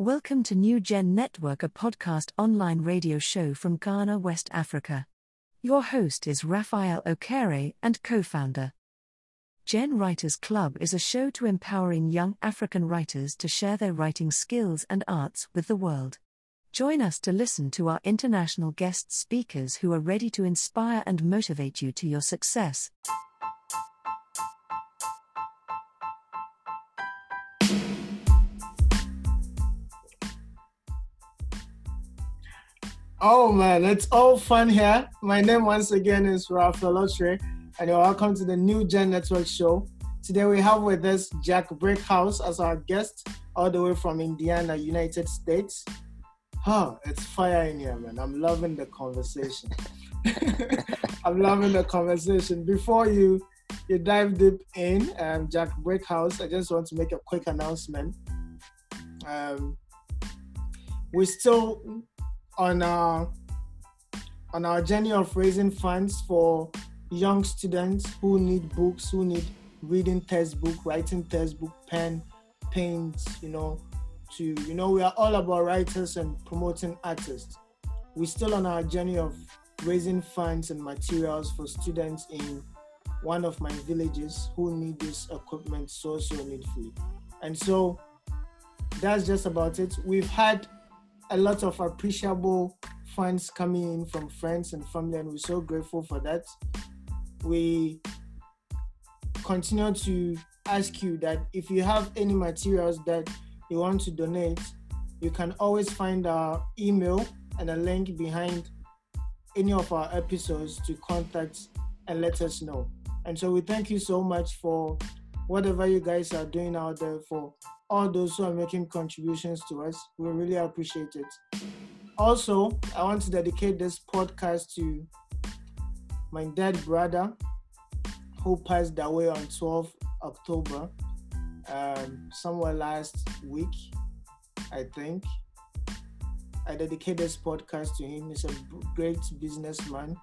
Welcome to New Gen Network, a podcast online radio show from Ghana, West Africa. Your host is Raphael Okere and co founder. Gen Writers Club is a show to empowering young African writers to share their writing skills and arts with the world. Join us to listen to our international guest speakers who are ready to inspire and motivate you to your success. Oh man, it's all fun here. My name once again is Raphael Okere, and you're welcome to the New Gen Network Show. Today we have with us Jack Brickhouse as our guest, all the way from Indiana, United States. Oh, it's fire in here, man. I'm loving the conversation. I'm loving the conversation. Before you you dive deep in, um, Jack Brickhouse, I just want to make a quick announcement. Um, we still on our on our journey of raising funds for young students who need books, who need reading textbook, writing textbook, pen, paints, you know, to you know, we are all about writers and promoting artists. We're still on our journey of raising funds and materials for students in one of my villages who need this equipment so so needfully. And so that's just about it. We've had a lot of appreciable funds coming in from friends and family, and we're so grateful for that. We continue to ask you that if you have any materials that you want to donate, you can always find our email and a link behind any of our episodes to contact and let us know. And so we thank you so much for whatever you guys are doing out there for all those who are making contributions to us. We really appreciate it. Also, I want to dedicate this podcast to my dead brother who passed away on 12 October, um, somewhere last week, I think. I dedicate this podcast to him. He's a great businessman,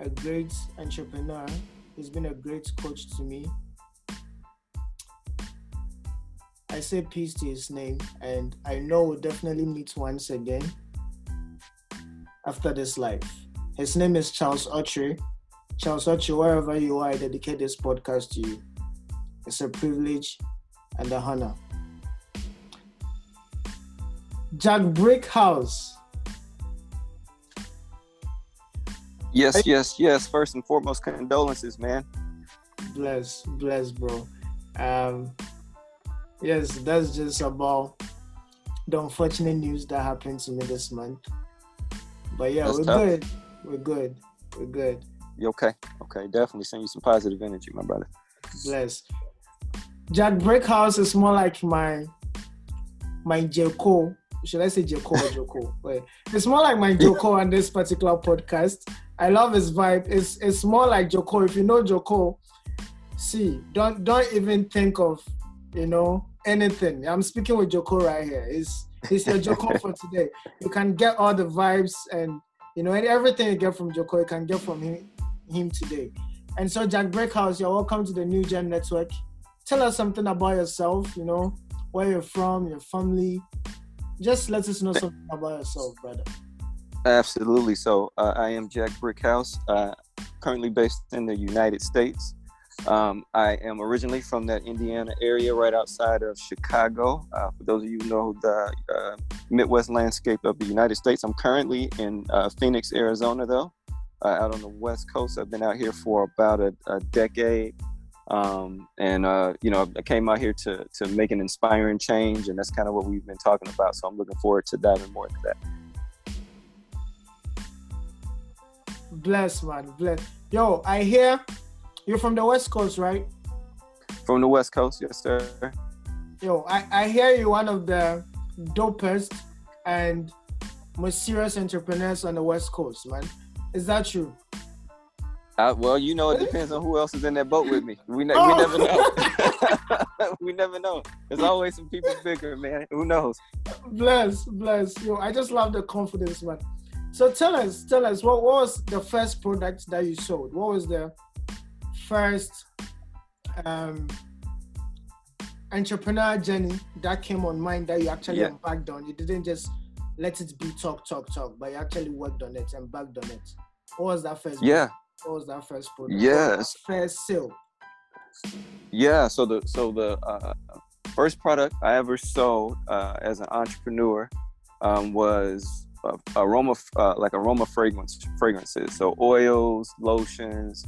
a great entrepreneur. He's been a great coach to me. I say peace to his name, and I know we'll definitely meet once again after this life. His name is Charles Okere. Charles Okere, wherever you are, I dedicate this podcast to you. It's a privilege and a honor. Jack Brickhouse. Yes, yes, yes. First and foremost, condolences, man. Bless, bless, bro. Um, yes, that's just about the unfortunate news that happened to me this month. But yeah, That's we're tough. good. We're good. We're good. You okay? Okay, definitely send you some positive energy, my brother. Bless. Jack Brickhouse is more like my my Joko. Should I say Joko or Joko? Wait. It's more like my Joko on this particular podcast. I love his vibe. It's it's more like Joko. If you know Joko, see, don't don't even think of you know anything. I'm speaking with Joko right here. It's it's your Joko for today. You can get all the vibes and you know and everything you get from Joko, you can get from him him today. And so, Jack Brickhouse, you're welcome to the New Gen Network. Tell us something about yourself, you know, where you're from, your family. Just let us know something about yourself, brother. Absolutely. So uh, I am Jack Brickhouse, uh, currently based in the United States. Um, I am originally from that Indiana area right outside of Chicago. Uh, for those of you who know the uh, Midwest landscape of the United States, I'm currently in uh, Phoenix, Arizona, though, uh, out on the West Coast. I've been out here for about a, a decade. Um, and, uh, you know, I came out here to, to make an inspiring change, and that's kind of what we've been talking about. So I'm looking forward to diving more into that. Bless, man. Bless. Yo, I hear you're from the West Coast, right? From the West Coast, yes, sir. Yo, I, I hear you're one of the dopest and most serious entrepreneurs on the West Coast, man. Is that true? Uh, well, you know, it depends on who else is in that boat with me. We, ne- Oh. we never know. we never know. There's always some people bigger, man. Who knows? Bless, bless. Yo, I just love the confidence, man. So tell us, tell us, what, what was the first product that you sold? What was the first um entrepreneur journey that came on mind that you actually Yeah. embarked on? You didn't just let it be talk, talk, talk, but you actually worked on it, and embarked on it. What was that first? Yeah. What was that first product? Yes. First sale. Yeah. So the so the uh, first product I ever sold uh, as an entrepreneur um, was uh, aroma uh, like aroma fragrance fragrances. So oils, lotions,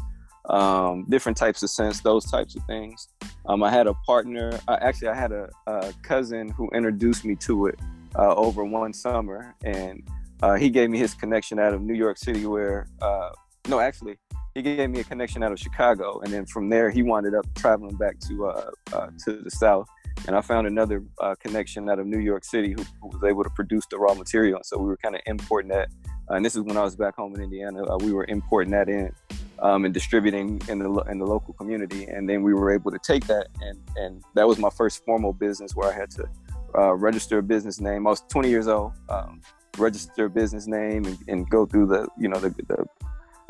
um, different types of scents, those types of things. Um, I had a partner. Uh, actually, I had a, a cousin who introduced me to it uh, over one summer, and uh, he gave me his connection out of New York City, where uh, no, actually, he gave me a connection out of Chicago, and then from there he wound up traveling back to uh, uh, to the South, and I found another connection out of New York City who, who was able to produce the raw material, and so we were kind of importing that. And this is when I was back home in Indiana. We were importing that in um, and distributing in the in the local community, and then we were able to take that, and and that was my first formal business where I had to uh, register a business name. I was 20 years old. Um, register a business name and, and go through the you know the, the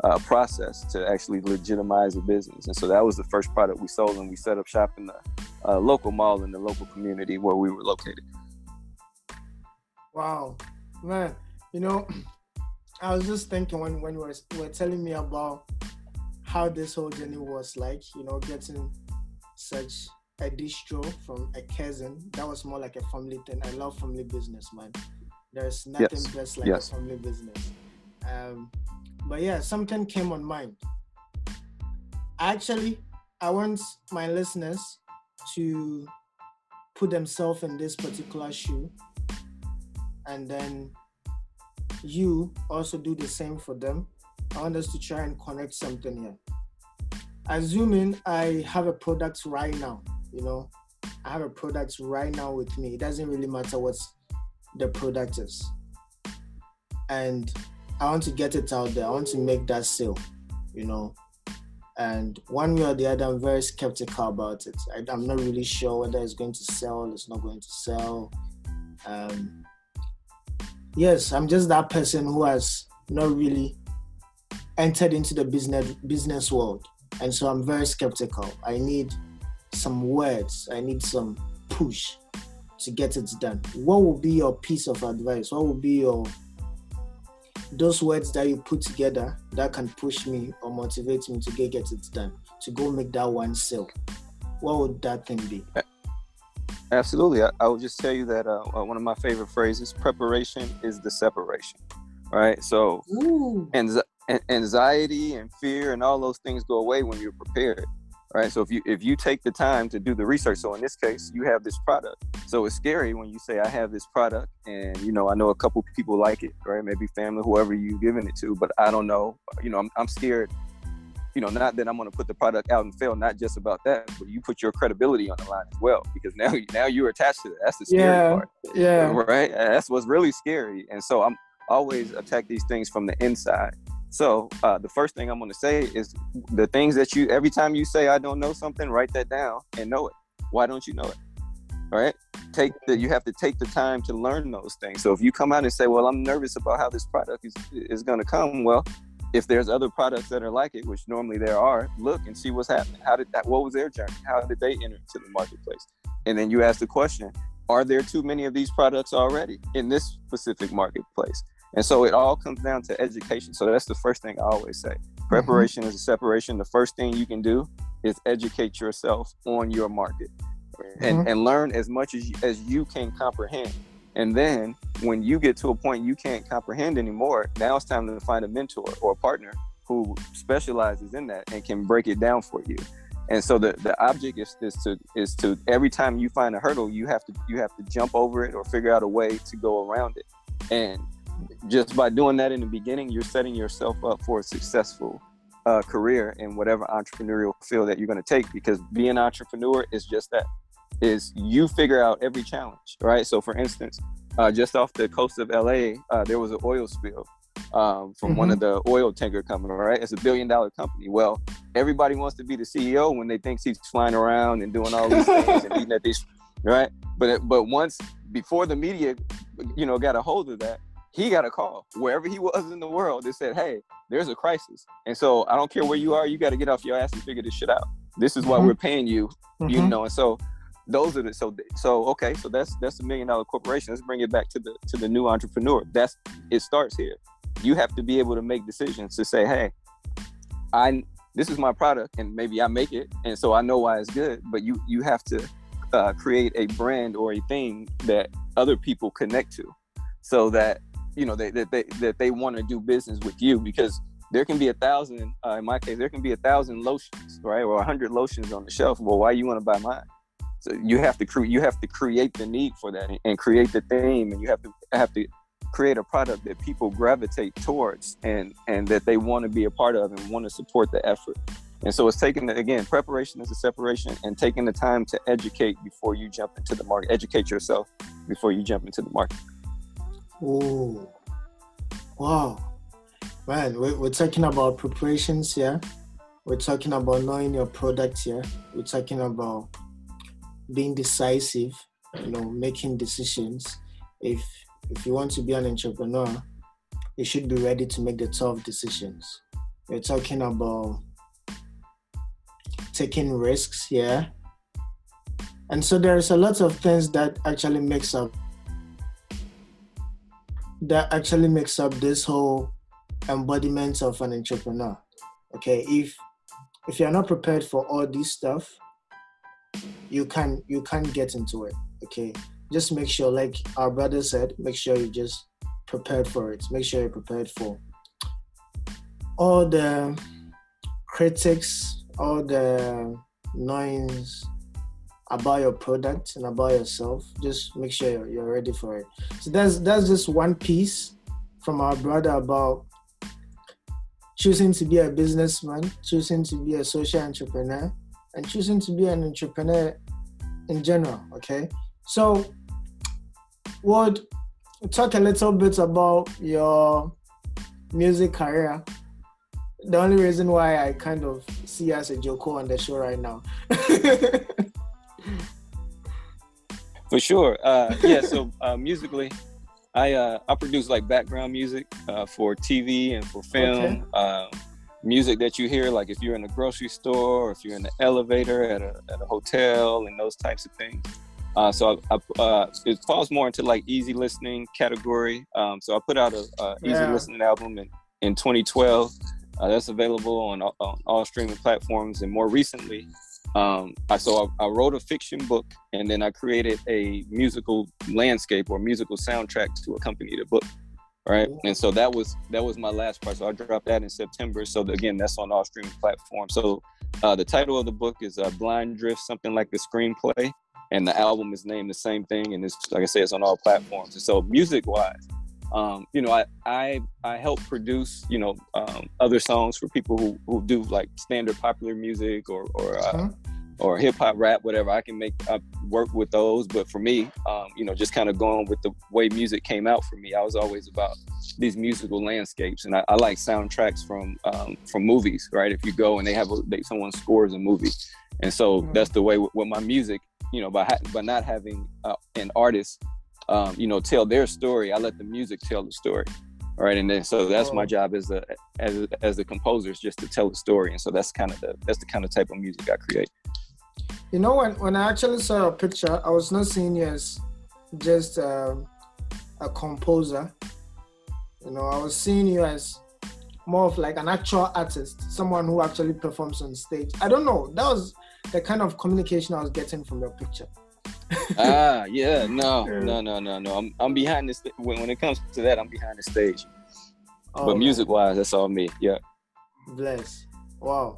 uh, process to actually legitimize a business. And so that was the first product we sold, and we set up shop in the uh, local mall in the local community where we were located. Wow, man. You know, I was just thinking when when you were, were telling me about how this whole journey was like. You know, getting such a distro from a cousin. That was more like a family thing. I love family business, man. There's nothing Yes. best like Yes. a family business. Um, but yeah, something came on mind. Actually, I want my listeners to put themselves in this particular shoe and then you also do the same for them. I want us to try and connect something here. Assuming I have a product right now, you know, I have a product right now with me. It doesn't really matter what the product is. And I want to get it out there. I want to make that sale, you know. And one way or the other, I'm very skeptical about it. I, I'm not really sure whether it's going to sell, it's not going to sell. Um, yes, I'm just that person who has not really entered into the business business world, and so I'm very skeptical. I need some words. I need some push to get it done. What will be your piece of advice? What will be your those words that you put together that can push me or motivate me to get, get it done to go make that one sale? What would that thing be? Absolutely. I, I would just tell you that uh, one of my favorite phrases preparation is the separation. Right. So, Ooh. anxi- an- anxiety and fear and all those things go away when you're prepared. Right. So, if you if you take the time to do the research, so in this case, you have this product. So, it's scary when you say, I have this product and, you know, I know a couple people like it, right? Maybe family, whoever you've given it to, but I don't know. You know, I'm, I'm scared you know, not that I'm going to put the product out and fail, not just about that, but you put your credibility on the line as well, because now, now you're attached to that. That's the scary Yeah. part, Yeah. right? That's what's really scary. And so I'm always attack these things from the inside. So uh, the first thing I'm going to say is the things that you, every time you say I don't know something, write that down and know it. Why don't you know it? All right. Take the, you have to take the time to learn those things. So if you come out and say, well, I'm nervous about how this product is, is going to come, well, if there's other products that are like it, which normally there are, look and see what's happening. How did that? What was their journey? How did they enter into the marketplace? And then you ask the question: Are there too many of these products already in this specific marketplace? And so it all comes down to education. So that's the first thing I always say. Preparation is a separation. The first thing you can do is educate yourself on your market and, Mhm. and learn as much as you, as you can comprehend. And then when you get to a point you can't comprehend anymore, now it's time to find a mentor or a partner who specializes in that and can break it down for you. And so the, the object is, is to is to every time you find a hurdle, you have to you have to jump over it or figure out a way to go around it. And just by doing that in the beginning, you're setting yourself up for a successful uh, career in whatever entrepreneurial field that you're going to take. Because being an entrepreneur is just that is you figure out every challenge, right? So, for instance, uh, just off the coast of LA, uh, there was an oil spill um, from one of the oil tanker company, right? It's a billion dollar company. Well, everybody wants to be the CEO when they think he's flying around and doing all these things and eating at these, right? But but once before the media, you know, got a hold of that, he got a call wherever he was in the world. that said, "Hey, there's a crisis," and so I don't care where you are, you got to get off your ass and figure this shit out. This is why Mhm. we're paying you, you Mhm. know. And so those are the so so okay so that's that's a million dollar corporation let's bring it back to the to the new entrepreneur that's it starts here you have to be able to make decisions to say hey i this is my product and maybe i make it and so i know why it's good but you you have to uh, create a brand or a thing that other people connect to so that you know they, that they that they want to do business with you because there can be a thousand uh, in my case there can be a thousand lotions right? Or a hundred lotions on the shelf. Well why you want to buy mine? So you have to create you have to create the need for that and, create the theme and you have to have to create a product that people gravitate towards and and that they want to be a part of and want to support the effort. And so it's taking again preparation is a separation and taking the time to educate before you jump into the market. Educate yourself before you jump into the market oh wow. Man we're, we're talking about preparations here we're talking about knowing your product here we're talking about being decisive you know making decisions. If if you want to be an entrepreneur, you should be ready to make the tough decisions. We're talking about taking risks here. And so there's a lot of things that actually makes up that actually makes up this whole embodiment of an entrepreneur. Okay, if if you're not prepared for all this stuff, you can you can't get into it. Okay just make sure, like our brother said, make sure you just prepared for it. Make sure you're prepared for all the critics, all the noise about your product and about yourself. Just make sure you're, you're ready for it. So that's that's just one piece from our brother about choosing to be a businessman, choosing to be a social entrepreneur, and choosing to be an entrepreneur in general. Okay, so would talk a little bit about your music career. The only reason why I kind of see you as a Joko on the show right now. For sure. Uh, yeah. So uh, musically, I uh, I produce like background music uh, for TV and for film. Okay. Um, music that you hear, like if you're in a grocery store or if you're in the elevator at a, at a hotel and those types of things. Uh, so I, I, uh, it falls more into like easy listening category. Um, so I put out a, a easy yeah. listening album in, in 2012. Uh, that's available on, on, all streaming platforms. And more recently, um, I so I, I, wrote a fiction book, and then I created a musical landscape or musical soundtrack to accompany the book. Right, and so that was that was my last part. So I dropped that in September. So again, that's on all streaming platforms. So uh, the title of the book is uh, "Blind Drift," something like the screenplay and the album is named the same thing and it's like i said it's on all platforms and so music wise um, you know I, I i help produce you know um, other songs for people who, who do like standard popular music or or uh, uh-huh. or hip hop rap whatever. I can make I work with those. But for me um, you know just kind of going with the way music came out for me i was always about these musical landscapes. And i, I like soundtracks from um, from movies right? If you go and they have a, they, someone scores a movie. And so mm-hmm. that's the way with, with my music you know, by ha- by not having uh, an artist, um, you know, tell their story, I let the music tell the story. All right, and then so that's oh. my job as a as as the composer is just to tell the story, and so that's kind of the that's the kind of type of music I create. You know, when when I actually saw a picture, I was not seeing you as just um, a composer. You know, I was seeing you as more of like an actual artist, someone who actually performs on stage. I don't know. That was the kind of communication I was getting from your picture. Ah, yeah, no, no, no, no, no. I'm I'm behind this. When when it comes to that, I'm behind the stage. Oh, but music wise, that's all me. Yeah. Bless. Wow.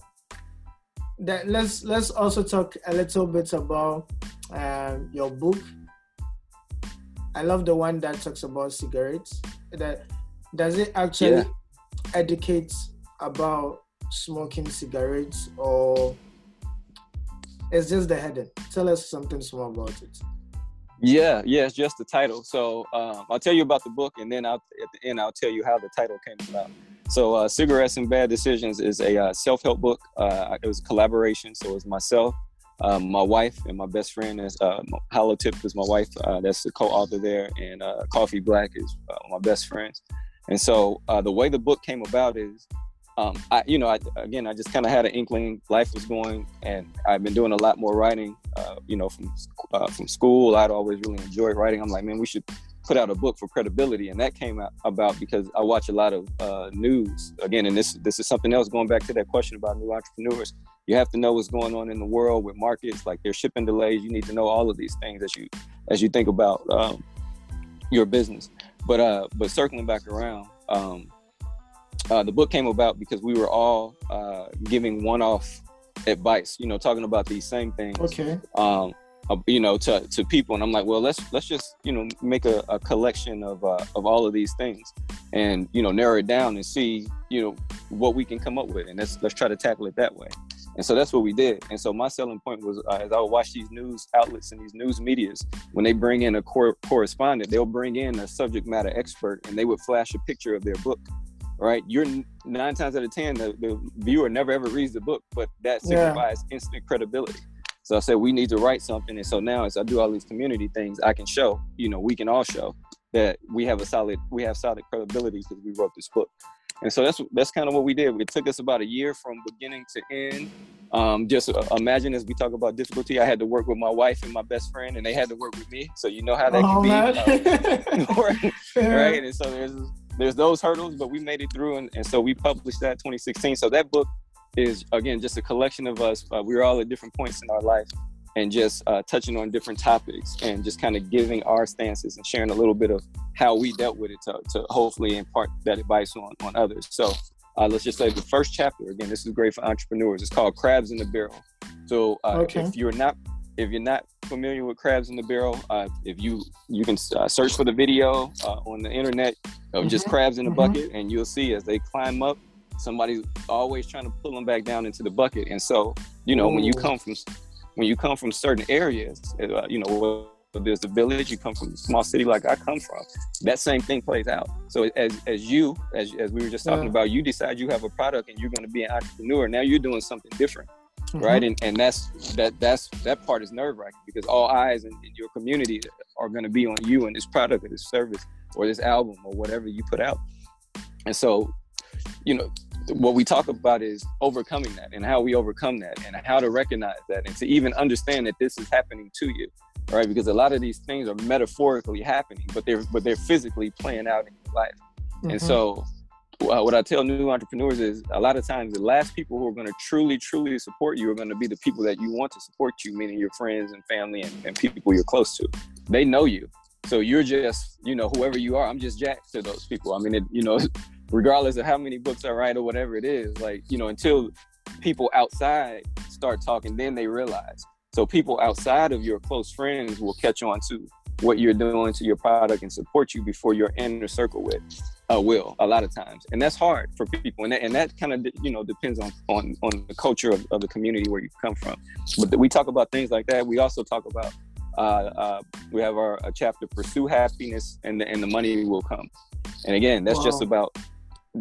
That let's let's also talk a little bit about um, your book. I love the one that talks about cigarettes. That does it actually yeah. educate about smoking cigarettes or it's just the heading. Tell us something small about it. Yeah, yeah, it's just the title. So um, I'll tell you about the book, and then I'll, at the end I'll tell you how the title came about. So uh, "Cigarettes and Bad Decisions" is a uh, self-help book. Uh, it was a collaboration, so it was myself, um, my wife, and my best friend is uh, Hollow Tip is my wife. Uh, that's the co-author there, and uh, Coffee Black is uh, my best friends. And so the way the book came about is um, I, you know, I, again, I just kind of had an inkling life was going, and I've been doing a lot more writing. Uh, you know, from uh, from school, I'd always really enjoyed writing. I'm like, man, we should put out a book for credibility, and that came out about because I watch a lot of uh, news again, and this this is something else. Going back to that question about new entrepreneurs, you have to know what's going on in the world with markets, like their shipping delays. You need to know all of these things as you as you think about um, your business. But uh, but circling back around, um, uh, the book came about because we were all uh, giving one-off advice. You know, talking about these same things. Okay. Um, uh, you know, to, to people, and I'm like, well, let's let's just you know make a, a collection of uh, of all of these things, and you know narrow it down and see you know what we can come up with, and let's let's try to tackle it that way. And so that's what we did. And so my selling point was uh, as I would watch these news outlets and these news medias, when they bring in a cor- correspondent, they'll bring in a subject matter expert and they would flash a picture of their book. Right, you're nine times out of ten, the, the viewer never ever reads the book, but that signifies yeah. instant credibility. So I said we need to write something, and so now as I do all these community things, I can show, you know, we can all show that we have a solid, we have solid credibility because we wrote this book. And so that's that's kind of what we did. It took us about a year from beginning to end. Um, just uh, imagine as we talk about difficulty, I had to work with my wife and my best friend, and they had to work with me. So you know how that oh, can be, uh, right? And so there's there's those hurdles, but we made it through, and, and so we published that 2016. So that book is again just a collection of us. Uh, we were all at different points in our life, and just uh, touching on different topics and just kind of giving our stances and sharing a little bit of how we dealt with it to, to hopefully impart that advice on, on others. So uh, let's just say the first chapter, again, this is great for entrepreneurs. It's called Crabs in the Barrel. So uh, okay. if you're not if you're not familiar with crabs in the barrel, uh, if you you can uh, search for the video uh, on the internet of mm-hmm. just crabs in the mm-hmm. bucket, and you'll see as they climb up, somebody's always trying to pull them back down into the bucket. And so, you know, Ooh. when you come from when you come from certain areas, uh, you know, there's a village, you come from a small city like I come from, that same thing plays out. So as, as you, as, as we were just talking yeah. about, you decide you have a product and you're going to be an entrepreneur. Now you're doing something different. Mm-hmm. Right. And, and that's, that, that's, that part is nerve wracking because all eyes in, in your community are going to be on you and this product or this service or this album or whatever you put out. And so, you know, what we talk about is overcoming that and how we overcome that and how to recognize that and to even understand that this is happening to you right because a lot of these things are metaphorically happening but they're but they're physically playing out in your life mm-hmm. and so Uh, what I tell new entrepreneurs is a lot of times the last people who are going to truly, truly support you are going to be the people that you want to support you, meaning your friends and family and, and people you're close to. They know you. So you're just, you know, whoever you are, I'm just Jack to those people. I mean, it, you know, regardless of how many books I write or whatever it is. Like, you know, until people outside start talking, then they realize. So people outside of your close friends will catch on to what you're doing to your product and support you before your inner circle with uh, will a lot of times. And that's hard for people. And that, and that kind of you know depends on on on the culture of, of the community where you come from. But we talk about things like that. We also talk about uh, uh, we have our chapter pursue happiness and the, and the money will come. And again that's wow. just about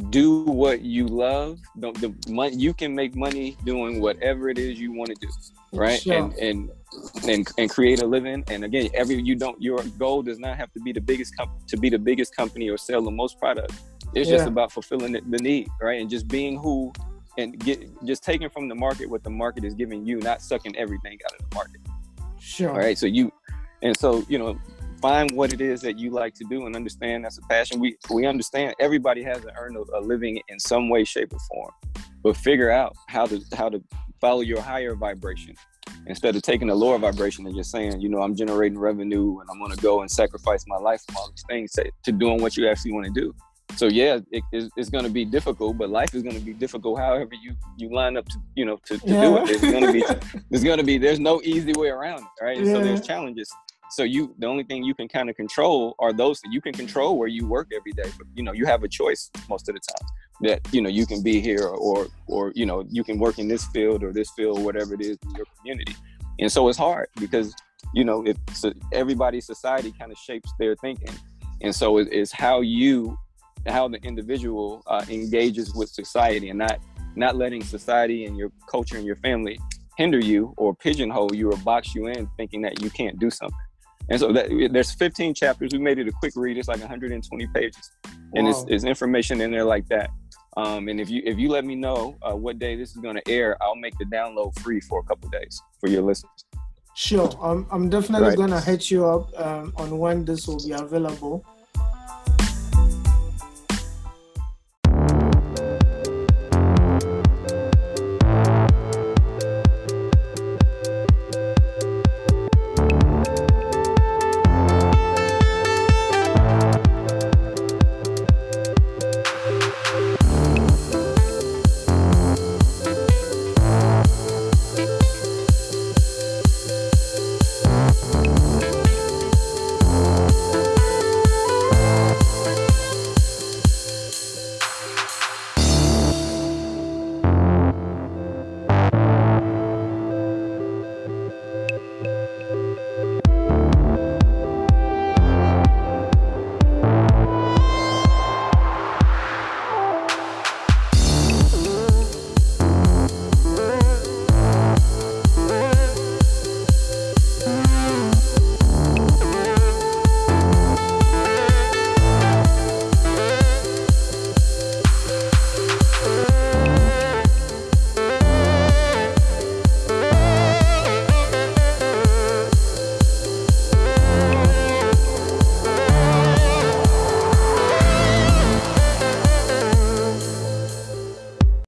do what you love. Don't the money you can make money doing whatever it is you want to do, right? Sure. And and and and create a living. And again, every you don't your goal does not have to be the biggest com- to be the biggest company or sell the most product. It's yeah. just about fulfilling the, the need, right? And just being who and get just taking from the market what the market is giving you, not sucking everything out of the market. Sure. All right. So you and so you know find what it is that you like to do and understand that's a passion. We we understand everybody has to earn a, a living in some way, shape, or form, but figure out how to how to follow your higher vibration instead of taking a lower vibration and just saying, you know, I'm generating revenue and I'm going to go and sacrifice my life from all these things to, to doing what you actually want to do. So yeah, it, it's going to be difficult, but life is going to be difficult. However you you line up to you know to, to yeah. do it, there's going to be there's to be there's no easy way around it, right? Yeah. So there's challenges. So you, the only thing you can kind of control are those that you can control where you work every day. But you know, you have a choice most of the time that you know you can be here or or you know you can work in this field or this field, whatever it is in your community. And so it's hard because you know it's everybody's society kind of shapes their thinking, and so it's how you how the individual uh, engages with society and not not letting society and your culture and your family hinder you or pigeonhole you or box you in thinking that you can't do something and so that, there's 15 chapters. We made it a quick read. It's like 120 pages, wow. and it's, it's information in there like that. Um, and if you if you let me know uh, what day this is going to air, I'll make the download free for a couple days for your listeners. Sure, I'm, I'm definitely right. gonna hit you up um, on when this will be available.